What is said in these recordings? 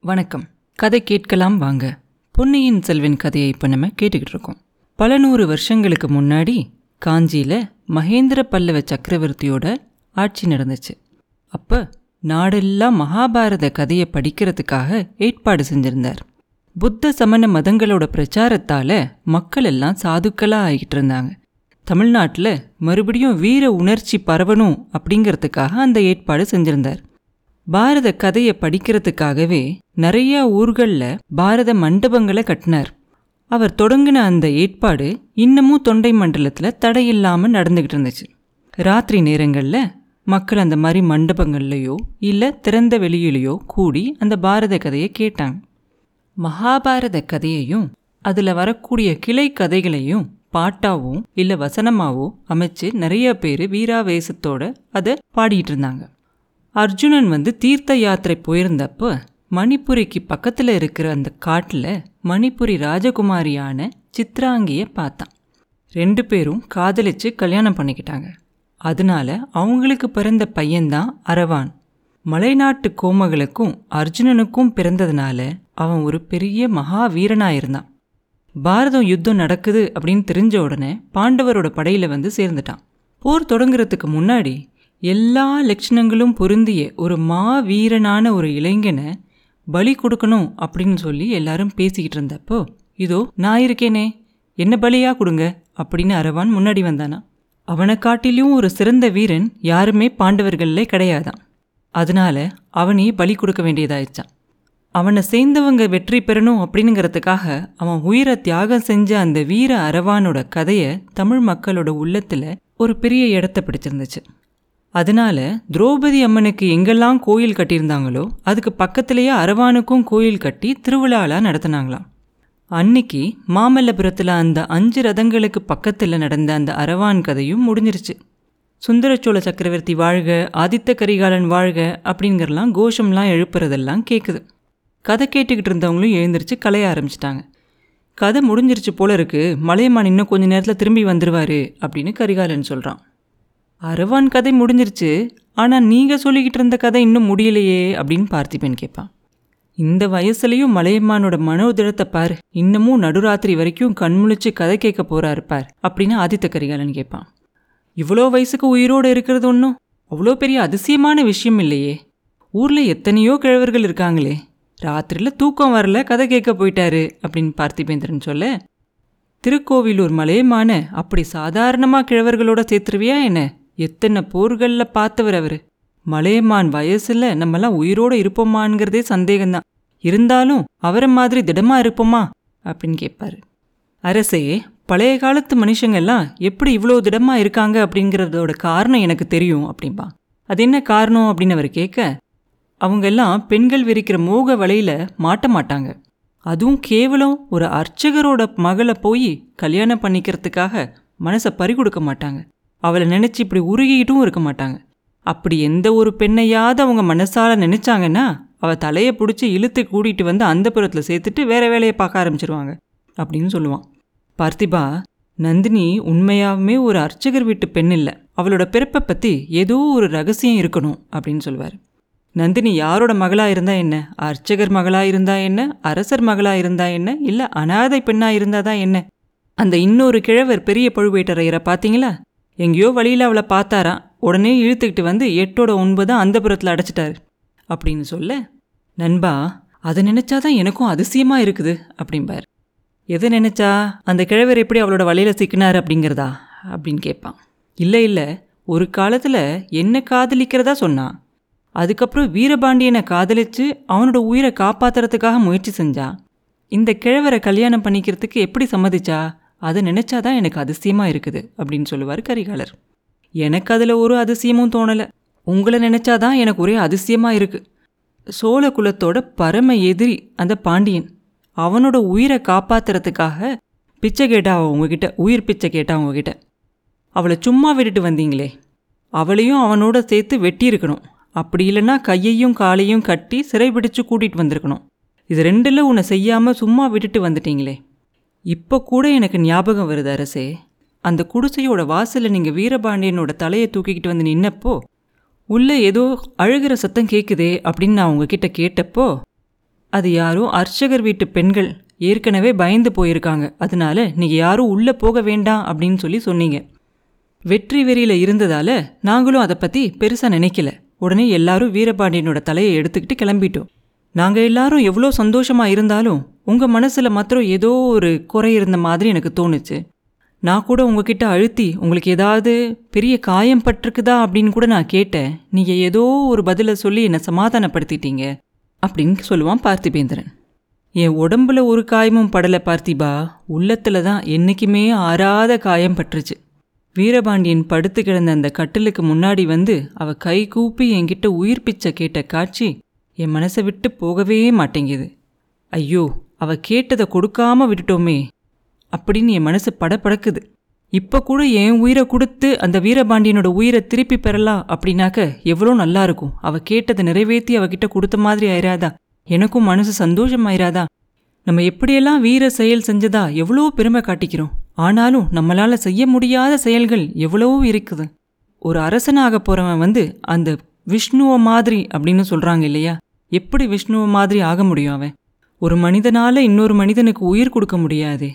வணக்கம். கதை கேட்கலாம் வாங்க. பொன்னியின் செல்வன் கதையை இப்போ நம்ம கேட்டுக்கிட்டு இருக்கோம். பல நூறு வருஷங்களுக்கு முன்னாடி காஞ்சியில் மகேந்திர பல்லவ சக்கரவர்த்தியோட ஆட்சி நடந்துச்சு. அப்போ நாடெல்லாம் மகாபாரத கதையை படிக்கிறதுக்காக ஏற்பாடு செஞ்சிருந்தார். புத்த சமண மதங்களோட பிரச்சாரத்தால் மக்கள் எல்லாம் சாதுக்களாக ஆகிட்டு இருந்தாங்க. தமிழ்நாட்டில் மறுபடியும் வீர உணர்ச்சி பரவணும் அப்படிங்கிறதுக்காக அந்த ஏற்பாடு செஞ்சிருந்தார். பாரத கதையை படிக்கிறதுக்காகவே நிறைய ஊர்களில் பாரத மண்டபங்களை கட்டினார். அவர் தொடங்கின அந்த ஏற்பாடு இன்னமும் தொண்டை மண்டலத்தில் தடையில்லாமல் நடந்துக்கிட்டு இருந்துச்சு. ராத்திரி நேரங்களில் மக்கள் அந்த மாதிரி மண்டபங்கள்லையோ இல்லை திறந்த வெளியிலையோ கூடி அந்த பாரத கதையை கேட்டாங்க. மகாபாரத கதையையும் அதில் வரக்கூடிய கிளை கதைகளையும் பாட்டாவும் இல்லை வசனமாவோ அமைச்சு நிறைய பேர் வீராவேசத்தோட அதை பாடிட்டு இருந்தாங்க. அர்ஜுனன் வந்து தீர்த்த யாத்திரை போயிருந்தப்போ மணிப்புரிக்கு பக்கத்தில் இருக்கிற அந்த காட்டில் மணிப்புரி ராஜகுமாரியான சித்ராங்கியை பார்த்தான். ரெண்டு பேரும் காதலிச்சு கல்யாணம் பண்ணிக்கிட்டாங்க. அதனால அவங்களுக்கு பிறந்த பையன்தான் அரவான். மலைநாட்டு கோமகளுக்கும் அர்ஜுனனுக்கும் பிறந்ததுனால அவன் ஒரு பெரிய மகாவீரனாக இருந்தான் பாரதம் யுத்தம் நடக்குது அப்படின்னு தெரிஞ்ச உடனே பாண்டவரோட படையில் வந்து சேர்ந்துட்டான். போர் தொடங்குறதுக்கு முன்னாடி எல்லா லட்சணங்களும் பொருந்திய ஒரு மா வீரனான ஒரு இளைஞனை பலி கொடுக்கணும் அப்படின்னு சொல்லி எல்லாரும் பேசிக்கிட்டு இருந்தப்போ இதோ நான் இருக்கேனே என்ன பலியா கொடுங்க? அப்படின்னு அரவான் முன்னாடி வந்தானா. அவனை காட்டிலும் ஒரு சிறந்த வீரன் யாருமே பாண்டவர்களில் கிடையாதான். அதனால அவனையே பலி கொடுக்க வேண்டியதாயிடுச்சான் அவனை சேர்ந்தவங்க வெற்றி பெறணும் அப்படிங்கிறதுக்காக அவன் உயிரை தியாகம் செஞ்ச அந்த வீர அரவானோட கதையை தமிழ் மக்களோட உள்ளத்துல ஒரு பெரிய இடத்த பிடிச்சிருந்துச்சு. அதனால திரௌபதி அம்மனுக்கு எங்கெல்லாம் கோயில் கட்டியிருந்தாங்களோ அதுக்கு பக்கத்திலேயே அரவானுக்கும் கோயில் கட்டி திருவிழாலாம் நடத்தினாங்களாம். அன்னைக்கு மாமல்லபுரத்தில் அந்த அஞ்சு ரதங்களுக்கு பக்கத்தில் நடந்த அந்த அரவான் கதையும் முடிஞ்சிருச்சு. சுந்தரச்சோழ சக்கரவர்த்தி வாழ்க ஆதித்த கரிகாலன் வாழ்க அப்படிங்கிறலாம் கோஷம்லாம் எழுப்புறதெல்லாம் கேட்குது கதை கேட்டுக்கிட்டு இருந்தவங்களும் எழுந்திரிச்சு கலைய ஆரம்பிச்சிட்டாங்க. கதை முடிஞ்சிருச்சு போல இருக்கு மலையமான் இன்னும் கொஞ்ச நேரத்தில் திரும்பி வந்துருவாரு அப்படின்னு கரிகாலன் சொல்கிறான் அரவான் கதை முடிஞ்சிருச்சு ஆனால் நீங்கள் சொல்லிக்கிட்டு இருந்த கதை இன்னும் முடியலையே அப்படின்னு பார்த்திபன் கேட்பான். இந்த வயசுலையும் மலையம்மானோட மனோதிடத்தை பார். இன்னமும் நடுராத்திரி வரைக்கும் கண்முழிச்சு கதை கேட்க போறாரு பார் அப்படின்னு ஆதித்த கரிகாலன் கேட்பான். இவ்வளோ வயசுக்கு உயிரோடு இருக்கிறது ஒன்றும் அவ்வளோ பெரிய அதிசயமான விஷயம் இல்லையே. ஊரில் எத்தனையோ கிழவர்கள் இருக்காங்களே. ராத்திரியில் தூக்கம் வரல கதை கேட்க போயிட்டாரு அப்படின்னு பார்த்திபேந்திரன் சொல்ல திருக்கோவிலூர் மலையமான அப்படி சாதாரணமாக கிழவர்களோட சேர்த்துருவியா என்ன? எத்தனை போர்களில் பார்த்தவர் அவர்? மலையமான் வயசில் நம்மலாம் உயிரோடு இருப்போமாங்கிறதே சந்தேகம்தான். இருந்தாலும் அவரை மாதிரி திடமா இருப்போமா? அப்படின்னு கேட்பாரு அரசே பழைய காலத்து மனுஷங்கெல்லாம் எப்படி இவ்வளோ திடமா இருக்காங்க அப்படிங்கிறதோட காரணம் எனக்கு தெரியும் அப்படின்பா அது என்ன காரணம் அப்படின்னு அவர் கேட்க அவங்க எல்லாம் பெண்கள் விரிக்கிற மோக வலையில் மாட்ட மாட்டாங்க. அதுவும் கேவலம் ஒரு அர்ச்சகரோட மகளை போய் கல்யாணம் பண்ணிக்கிறதுக்காக மனசை பறி கொடுக்க மாட்டாங்க. அவளை நினச்சி இப்படி உருகிட்டும் இருக்க மாட்டாங்க. அப்படி எந்த ஒரு பெண்ணையாவது அவங்க மனசால நினைச்சாங்கன்னா அவள் தலையை பிடிச்சி இழுத்து கூட்டிகிட்டு வந்து அந்த புறத்தில் சேர்த்துட்டு வேற வேலையை பார்க்க ஆரம்பிச்சிருவாங்க அப்படின்னு சொல்லுவான். பார்த்திபா நந்தினி உண்மையாகவே ஒரு அர்ச்சகர் வீட்டு பெண் இல்லை. அவளோட பிறப்பை பற்றி ஏதோ ஒரு ரகசியம் இருக்கணும் அப்படின்னு சொல்லுவார். நந்தினி யாரோட மகளாக இருந்தால் என்ன? அர்ச்சகர் மகளாக இருந்தால் என்ன? அரசர் மகளாக இருந்தால் என்ன? இல்லை அனாதை பெண்ணாக இருந்தால் தான் என்ன? அந்த இன்னொரு கிழவர் பெரிய பழுவேட்டரையரை பார்த்தீங்களா? எங்கேயோ வழியில் அவளை பார்த்தாராம் உடனே இழுத்துக்கிட்டு வந்து எட்டோட ஒன்பதை அந்த புறத்தில் அடைச்சிட்டாரு. அப்படின்னு சொல்ல நண்பா அதை நினைச்சாதான் எனக்கும் அதிசயமாக இருக்குது அப்படிம்பார். எதை நினைச்சா? அந்த கிழவர் எப்படி அவளோட வலையில் சிக்கினார் அப்படிங்கிறதா? அப்படின்னு கேட்பான். இல்லை இல்லை ஒரு காலத்தில் என்ன காதலிக்கிறதா சொன்னான் அதுக்கப்புறம் வீரபாண்டியனை காதலித்து அவனோட உயிரை காப்பாத்துறதுக்காக முயற்சி செஞ்சான் இந்த கிழவரை கல்யாணம் பண்ணிக்கிறதுக்கு எப்படி சம்மதிச்சா? அதை நினைச்சாதான் எனக்கு அதிசயமா இருக்குது அப்படின்னு சொல்லுவார் கரிகாலர். எனக்கு அதில் ஒரு அதிசயமும் தோணலை. உங்களை நினைச்சாதான் எனக்கு ஒரே அதிசயமா இருக்கு. சோழ குலத்தோட பரம எதிரி அந்த பாண்டியன். அவனோட உயிரை காப்பாத்துறதுக்காக பிச்சை கேட்டா உங்ககிட்ட உயிர் பிச்சை கேட்டா உங்ககிட்ட. அவளை சும்மா விட்டுட்டு வந்தீங்களே. அவளையும் அவனோட சேர்த்து வெட்டியிருக்கணும். அப்படி இல்லைன்னா கையையும் காலையும் கட்டி சிறைபிடிச்சு கூட்டிட்டு வந்திருக்கணும். இது ரெண்டில் உன்னை செய்யாமல் சும்மா விட்டுட்டு வந்துட்டீங்களே. இப்போ கூட எனக்கு ஞாபகம் வருது அரசே. அந்த குடிசையோட வாசலில் நீங்கள் வீரபாண்டியனோட தலையை தூக்கிக்கிட்டு வந்து நின்னப்போ உள்ளே ஏதோ அழுகிற சத்தம் கேட்குதே அப்படின்னு நான் உங்ககிட்ட கேட்டப்போ அது யாரோ அர்ச்சகர் வீட்டு பெண்கள் ஏற்கனவே பயந்து போயிருக்காங்க. அதனால நீங்கள் யாரும் உள்ளே போக வேண்டாம் அப்படின்னு சொல்லி சொன்னீங்க. வெற்றி வெறியில் இருந்ததால் நாங்களும் அதை பற்றி பெருசாக நினைக்கல. உடனே எல்லாரும் வீரபாண்டியனோட தலையை எடுத்துக்கிட்டு கிளம்பிட்டோம். நாங்கள் எல்லாரும் எவ்வளோ சந்தோஷமாக இருந்தாலும் உங்கள் மனசில் மாத்திரம் ஏதோ ஒரு குறை இருந்த மாதிரி எனக்கு தோணுச்சு. நான் கூட உங்ககிட்ட அழுத்தி உங்களுக்கு ஏதாவது பெரிய காயம் பட்டிருக்குதா? அப்படின்னு கூட நான் கேட்டேன். நீங்கள் ஏதோ ஒரு பதிலை சொல்லி என்னை சமாதானப்படுத்திட்டீங்க அப்படின்னு சொல்லுவான் பார்த்திபேந்திரன். என் உடம்புல ஒரு காயமும் படலை பார்த்திபா. உள்ளத்தில் தான் என்னைக்குமே ஆறாத காயம் பட்டுருச்சு. வீரபாண்டியன் படுத்து கிடந்த அந்த கட்டிலுக்கு முன்னாடி வந்து அவ கை கூப்பி என்கிட்ட உயிர் பிச்சை கேட்ட காட்சி என் மனசை விட்டு போகவே மாட்டேங்குது. ஐயோ அவ கேட்டதை கொடுக்காம விட்டுட்டோமே. அப்படின்னு என் மனசு படபடக்குது. இப்போ கூட என் உயிரை கொடுத்து அந்த வீரபாண்டியனோட உயிரை திருப்பி பெறலாம் அப்படின்னாக்க எவ்வளோ நல்லா இருக்கும். அவ கேட்டதை நிறைவேற்றி அவகிட்ட கொடுத்த மாதிரி ஆயிராதா? எனக்கும் மனசு சந்தோஷமாயிராதா? நம்ம எப்படியெல்லாம் வீர செயல் செஞ்சதா எவ்வளோ பெருமை காட்டிக்கிறோம். ஆனாலும் நம்மளால செய்ய முடியாத செயல்கள் எவ்வளவோ இருக்குது. ஒரு அரசனாக போறவன் வந்து அந்த விஷ்ணுவ மாதிரி அப்படின்னு சொல்றாங்க இல்லையா? எப்படி விஷ்ணுவ மாதிரி ஆக முடியும் அவன்? ஒரு மனிதனால் இன்னொரு மனிதனுக்கு உயிர் கொடுக்க முடியாதே.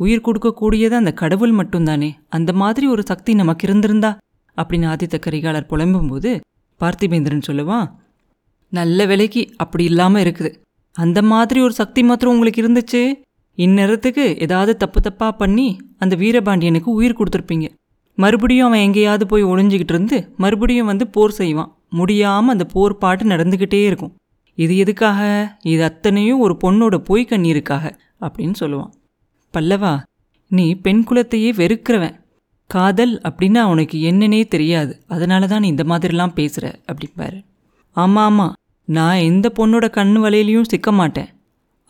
உயிர் கொடுக்கக்கூடியது அந்த கடவுள் மட்டும்தானே. அந்த மாதிரி ஒரு சக்தி நமக்கு இருந்திருந்தா? அப்படின்னு ஆதித்த கரிகாலர் புலம்பும்போது பார்த்திபேந்திரன் சொல்லுவான் நல்ல விலைக்கு அப்படி இல்லாமல் இருக்குது. அந்த மாதிரி ஒரு சக்தி மாத்திரம் உங்களுக்கு இருந்துச்சு? இந்நேரத்துக்கு ஏதாவது தப்பு தப்பாக பண்ணி அந்த வீரபாண்டியனுக்கு உயிர் கொடுத்துருப்பீங்க. மறுபடியும் அவன் எங்கேயாவது போய் ஒளிஞ்சிக்கிட்டு இருந்து மறுபடியும் வந்து போர் செய்வான். முடியாமல் அந்த போர் பாட்டு நடந்துக்கிட்டே இருக்கும். இது எதுக்காக? இது அத்தனையும் ஒரு பொண்ணோட பொய் கண்ணீருக்காக அப்படின்னு சொல்லுவான். பல்லவா நீ பெண் குலத்தையே வெறுக்கிறவன். காதல் அப்படின்னா அவனுக்கு என்னன்னே தெரியாது. அதனால தான் நீ இந்த மாதிரிலாம் பேசுகிற அப்படிம்பாரு. ஆமாம் ஆமாம் நான் எந்த பொண்ணோட கண்ணு வலையிலையும் சிக்க மாட்டேன்.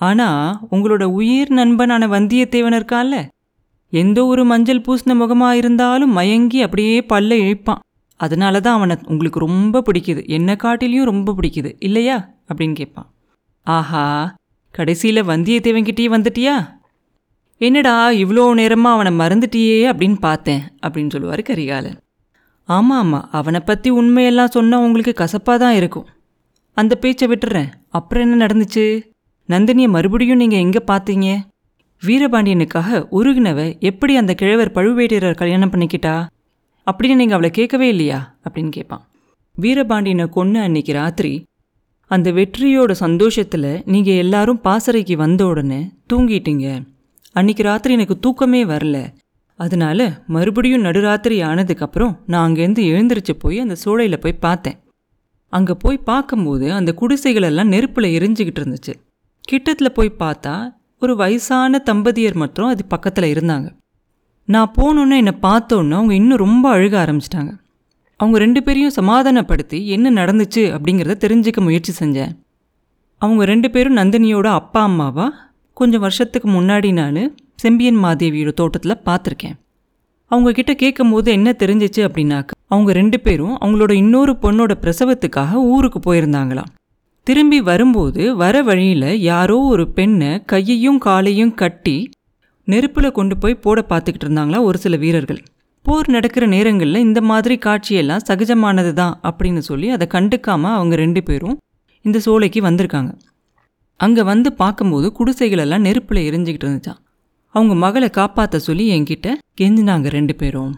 ஆனால் உங்களோட உயிர் நண்பனான வந்தியத்தேவன் இருக்கான்ல? எந்த ஒரு மஞ்சள் பூசின முகமாக இருந்தாலும் மயங்கி அப்படியே பல்ல இழிப்பான். அதனால தான் அவனை உங்களுக்கு ரொம்ப பிடிக்குது. என்னை காட்டிலையும் ரொம்ப பிடிக்குது. இல்லையா? அப்படின்னு கேட்பான். ஆஹா கடைசியில் வந்தியத்தேவன்கிட்டயே வந்துட்டியா? என்னடா இவ்வளோ நேரமாக அவனை மறந்துட்டியே அப்படின்னு பார்த்தேன் அப்படின்னு சொல்லுவார் கரிகாலன். ஆமாம் ஆமாம் அவனை பற்றி உண்மையெல்லாம் சொன்னால் உங்களுக்கு கசப்பாக தான் இருக்கும். அந்த பேச்சை விட்டுறேன். அப்புறம் என்ன நடந்துச்சு? நந்தினியை மறுபடியும் நீங்கள் எங்கே பார்த்தீங்க? வீரபாண்டியனுக்காக உருகினவ எப்படி அந்த கிழவர் பழுவேட்டரர் கல்யாணம் பண்ணிக்கிட்டா? அப்படின்னு நீங்கள் அவளை கேட்கவே இல்லையா? அப்படின்னு கேட்பான். வீரபாண்டியனை கொன்று அன்னைக்கு ராத்திரி அந்த வெற்றியோட சந்தோஷத்தில் நீங்கள் எல்லாரும் பாசறைக்கு வந்த உடனே தூங்கிட்டீங்க. அன்னைக்கு ராத்திரி எனக்கு தூக்கமே வரல. அதனால மறுபடியும் நடுராத்திரி ஆனதுக்கப்புறம் நான் அங்கேருந்து எழுந்திரிச்சு போய் அந்த சூளையில் போய் பார்த்தேன். அங்கே போய் பார்க்கும்போது அந்த குடிசைகளெல்லாம் நெருப்பில் எரிஞ்சுக்கிட்டு இருந்துச்சு. கிட்டத்தில் போய் பார்த்தா ஒரு வயசான தம்பதியர் மற்றும் அது பக்கத்தில் இருந்தாங்க. நான் போனோன்னே என்னை பார்த்தோன்னே அவங்க இன்னும் ரொம்ப அழுக ஆரம்பிச்சிட்டாங்க. அவங்க ரெண்டு பேரையும் சமாதானப்படுத்தி என்ன நடந்துச்சு அப்படிங்கிறத தெரிஞ்சுக்க முயற்சி செஞ்சேன். அவங்க ரெண்டு பேரும் நந்தினியோட அப்பா அம்மாவா கொஞ்சம் வருஷத்துக்கு முன்னாடி நான் செம்பியன் மாதேவியோட தோட்டத்தில் பார்த்துருக்கேன் அவங்க கிட்ட கேட்கும்போது என்ன தெரிஞ்சிச்சு அப்படின்னாக்க அவங்க ரெண்டு பேரும் அவங்களோட இன்னொரு பொண்ணோட பிரசவத்துக்காக ஊருக்கு போயிருந்தாங்களாம். திரும்பி வரும்போது வர வழியில் யாரோ ஒரு பெண்ணை கையையும் காலையும் கட்டி நெருப்பில் கொண்டு போய் போட பார்த்துக்கிட்டு இருந்தாங்களா ஒரு சில வீரர்கள். போர் நடக்கிற நேரங்களில் இந்த மாதிரி காட்சியெல்லாம் சகஜமானது தான் அப்படின்னு சொல்லி அதை கண்டுக்காமல் அவங்க ரெண்டு பேரும் இந்த சோலைக்கு வந்திருக்காங்க. அங்கே வந்து பார்க்கும்போது குடிசைகளெல்லாம் நெருப்பில் எரிஞ்சிக்கிட்டு இருந்துச்சான் அவங்க மகளை காப்பாற்ற சொல்லி என்கிட்ட கெஞ்சினாங்க ரெண்டு பேரும்.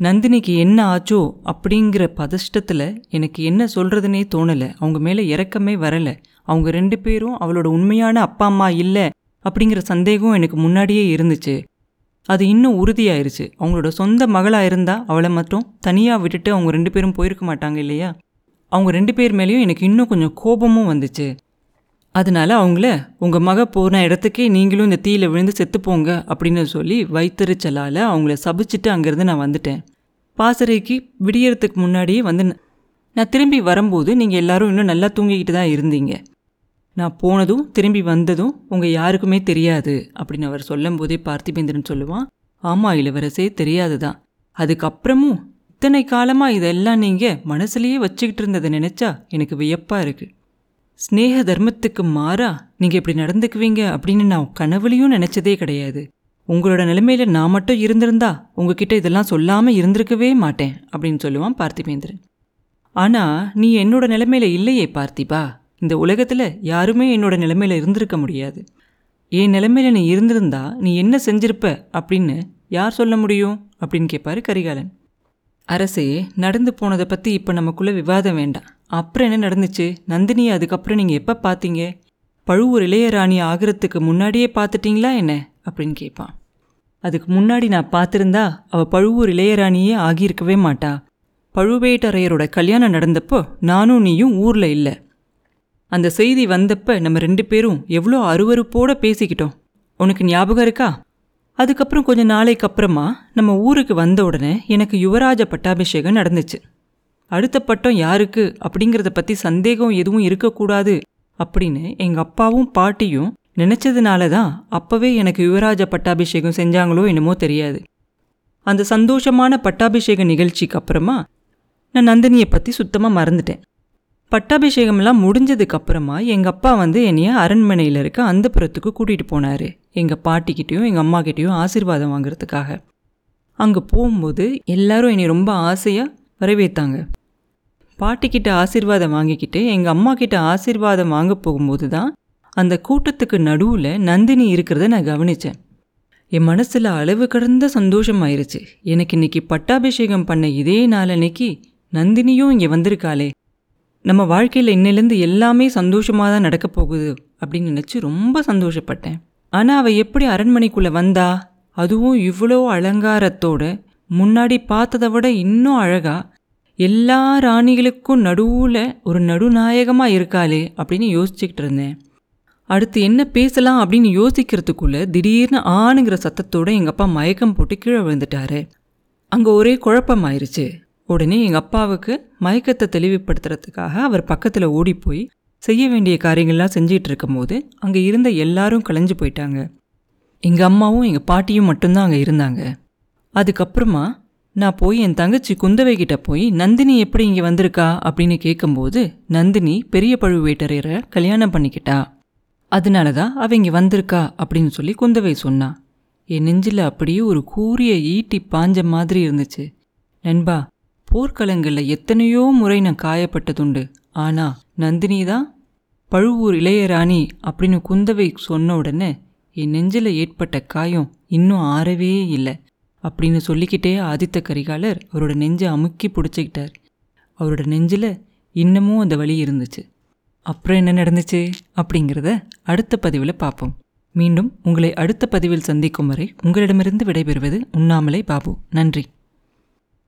நந்தினிக்கு என்ன ஆச்சோ அப்படிங்கிற பதஷ்டத்தில் எனக்கு என்ன சொல்கிறதுனே தோணலை. அவங்க மேலே இறக்கமே வரலை. அவங்க ரெண்டு பேரும் அவளோட உண்மையான அப்பா அம்மா இல்லை அப்படிங்கிற சந்தேகம் எனக்கு முன்னாடியே இருந்துச்சு. அது இன்னும் உறுதியாயிருச்சு. அவங்களோட சொந்த மகளாக இருந்தால் அவளை மட்டும் தனியாக விட்டுட்டு அவங்க ரெண்டு பேரும் போயிருக்க மாட்டாங்க இல்லையா? அவங்க ரெண்டு பேர் மேலேயும் எனக்கு இன்னும் கொஞ்சம் கோபமும் வந்துச்சு. அதனால அவங்கள உங்கள் மக போன இடத்துக்கே நீங்களும் இந்த தீயில் விழுந்து செத்துப்போங்க அப்படின்னு சொல்லி வைத்தறிச்சலால் அவங்கள சபிச்சுட்டு அங்கேருந்து நான் வந்துட்டேன். பாசறைக்கு விடியறதுக்கு முன்னாடியே வந்து நான் திரும்பி வரும்போது நீங்கள் எல்லாரும் இன்னும் நல்லா தூங்கிக்கிட்டு தான் இருந்தீங்க. நான் போனதும் திரும்பி வந்ததும் உங்கள் யாருக்குமே தெரியாது அப்படின்னு அவர் சொல்லும் போதே பார்த்திபேந்திரன் சொல்லுவான் ஆமாம் இளவரசே தெரியாது தான் அதுக்கப்புறமும் இத்தனை காலமாக இதெல்லாம் நீங்கள் மனசுலேயே வச்சுக்கிட்டு இருந்ததை நினச்சா எனக்கு வியப்பாக இருக்குது ஸ்நேக தர்மத்துக்கு மாறா நீங்கள் இப்படி நடந்துக்குவீங்க அப்படின்னு நான் கனவுலையும் நினச்சதே கிடையாது. உங்களோட நிலைமையில நான் மட்டும் இருந்திருந்தா உங்ககிட்ட இதெல்லாம் சொல்லாமல் இருந்திருக்கவே மாட்டேன் அப்படின்னு சொல்லுவான் பார்த்திபேந்திரன். ஆனால் நீ என்னோட நிலைமையில இல்லையே பார்த்திபா. இந்த உலகத்தில் யாருமே என்னோட நிலைமையில் இருந்திருக்க முடியாது. என் நிலைமையில் நீ இருந்திருந்தா நீ என்ன செஞ்சிருப்ப அப்படின்னு யார் சொல்ல முடியும்? அப்படின்னு கேட்பாரு கரிகாலன். அரசே நடந்து போனதை பற்றி இப்போ நமக்குள்ளே விவாதம் வேண்டாம். அப்புறம் என்ன நடந்துச்சு? நந்தினியை அதுக்கப்புறம் நீங்கள் எப்போ பார்த்தீங்க பழுவூர் இளையராணி ஆகிறதுக்கு முன்னாடியே பார்த்துட்டிங்களா என்ன? அப்படின்னு கேட்பான் அதுக்கு முன்னாடி நான் பார்த்துருந்தா அவள் பழுவூர் இளையராணியே ஆகியிருக்கவே மாட்டா. பழுவேட்டரையரோட கல்யாணம் நடந்தப்போ நானும் நீயும் ஊரில் இல்லை. அந்த செய்தி வந்தப்ப நம்ம ரெண்டு பேரும் எவ்வளோ அருவருப்போட பேசிக்கிட்டோம். உனக்கு ஞாபகம் இருக்கா? அதுக்கப்புறம் கொஞ்ச நாளைக்கு அப்புறமா நம்ம ஊருக்கு வந்த உடனே எனக்கு யுவராஜ பட்டாபிஷேகம் நடந்துச்சு. அடுத்த பட்டம் யாருக்கு அப்படிங்கிறத பற்றி சந்தேகம் எதுவும் இருக்கக்கூடாது அப்படின்னு எங்கள் அப்பாவும் பாட்டியும் நினச்சதுனால தான் அப்போவே எனக்கு யுவராஜ பட்டாபிஷேகம் செஞ்சாங்களோ என்னமோ தெரியாது. அந்த சந்தோஷமான பட்டாபிஷேக நிகழ்ச்சிக்கு அப்புறமா நான் நந்தினியை பற்றி சுத்தமாக மறந்துட்டேன். பட்டாபிஷேகம்லாம் முடிஞ்சதுக்கு அப்புறமா எங்கள் அப்பா வந்து என்னைய அரண்மனையில் இருக்க அந்த புறத்துக்கு கூட்டிகிட்டு போனார். எங்கள் பாட்டிக்கிட்டேயும் எங்கள் அம்மாக்கிட்டேயும் ஆசீர்வாதம் வாங்குறதுக்காக. அங்கே போகும்போது எல்லாரும் என்னை ரொம்ப ஆசையாக வரவேற்றாங்க பாட்டிக்கிட்ட ஆசீர்வாதம் வாங்கிக்கிட்டு எங்கள் அம்மா கிட்ட ஆசீர்வாதம் வாங்க போகும்போது தான் அந்த கூட்டத்துக்கு நடுவில் நந்தினி இருக்கிறத நான் கவனித்தேன் என் மனசில் அளவு கடந்த சந்தோஷம் ஆயிருச்சு எனக்கு இன்னைக்கு பட்டாபிஷேகம் பண்ண இதே நாளன்னைக்கு நந்தினியும் இங்கே வந்திருக்காளே. நம்ம வாழ்க்கையில் இன்னிலேருந்து எல்லாமே சந்தோஷமாக தான் நடக்க போகுது அப்படின்னு நினச்சி ரொம்ப சந்தோஷப்பட்டேன். ஆனால் அவள் எப்படி அரண்மனைக்குள்ளே வந்தா? அதுவும் இவ்வளோ அலங்காரத்தோட முன்னாடி பார்த்ததை விட இன்னும் அழகாக எல்லா ராணிகளுக்கும் நடுவில் ஒரு நடுநாயகமாக இருக்காளே அப்படின்னு யோசிச்சுக்கிட்டு இருந்தேன். அடுத்து என்ன பேசலாம் அப்படின்னு யோசிக்கிறதுக்குள்ளே திடீர்னு ஆணுங்கிற சத்தத்தோடு எங்கள் அப்பா மயக்கம் போட்டு கீழே விழுந்துட்டாரு. அங்கே ஒரே குழப்பமாயிருச்சு. உடனே எங்கள் அப்பாவுக்கு மயக்கத்தை தெளிவுபடுத்துறதுக்காக அவர் பக்கத்தில் ஓடி போய் செய்ய வேண்டிய காரியங்கள்லாம் செஞ்சிகிட்டு இருக்கும்போது அங்கே இருந்த எல்லாரும் கலைஞ்சு போயிட்டாங்க. எங்கள் அம்மாவும் எங்கள் பாட்டியும் மட்டும்தான் அங்கே இருந்தாங்க. அதுக்கப்புறமா நான் போய் என் தங்கச்சி குந்தவை கிட்ட போய் நந்தினி எப்படி இங்கே வந்திருக்கா? அப்படின்னு கேட்கும்போது நந்தினி பெரிய பழுவேட்டரையரை கல்யாணம் பண்ணிக்கிட்டா. அதனால தான் அவ இங்கே வந்திருக்கா அப்படின்னு சொல்லி குந்தவை சொன்னா. என் நெஞ்சில் அப்படியே ஒரு கூரிய ஈட்டி பாஞ்ச மாதிரி இருந்துச்சு. நண்பா போர்க்களங்களில் எத்தனையோ முறை நான் காயப்பட்டதுண்டு. ஆனால் நந்தினி தான் பழுவூர் இளையராணி அப்படின்னு குந்தவை சொன்ன உடனே என் நெஞ்சில் ஏற்பட்ட காயம் இன்னும் ஆறவே இல்லை அப்படின்னு சொல்லிக்கிட்டே ஆதித்த கரிகாலர் அவரோட நெஞ்சை அமுக்கி பிடிச்சிக்கிட்டார். அவரோட நெஞ்சில் இன்னமும் அந்த வழி இருந்துச்சு. அப்புறம் என்ன நடந்துச்சு அப்படிங்கிறத அடுத்த பதிவில் பார்ப்போம் மீண்டும் உங்களை அடுத்த பதிவில் சந்திக்கும் வரை உங்களிடமிருந்து விடைபெறுவது உண்ணாமலை பாபு. நன்றி.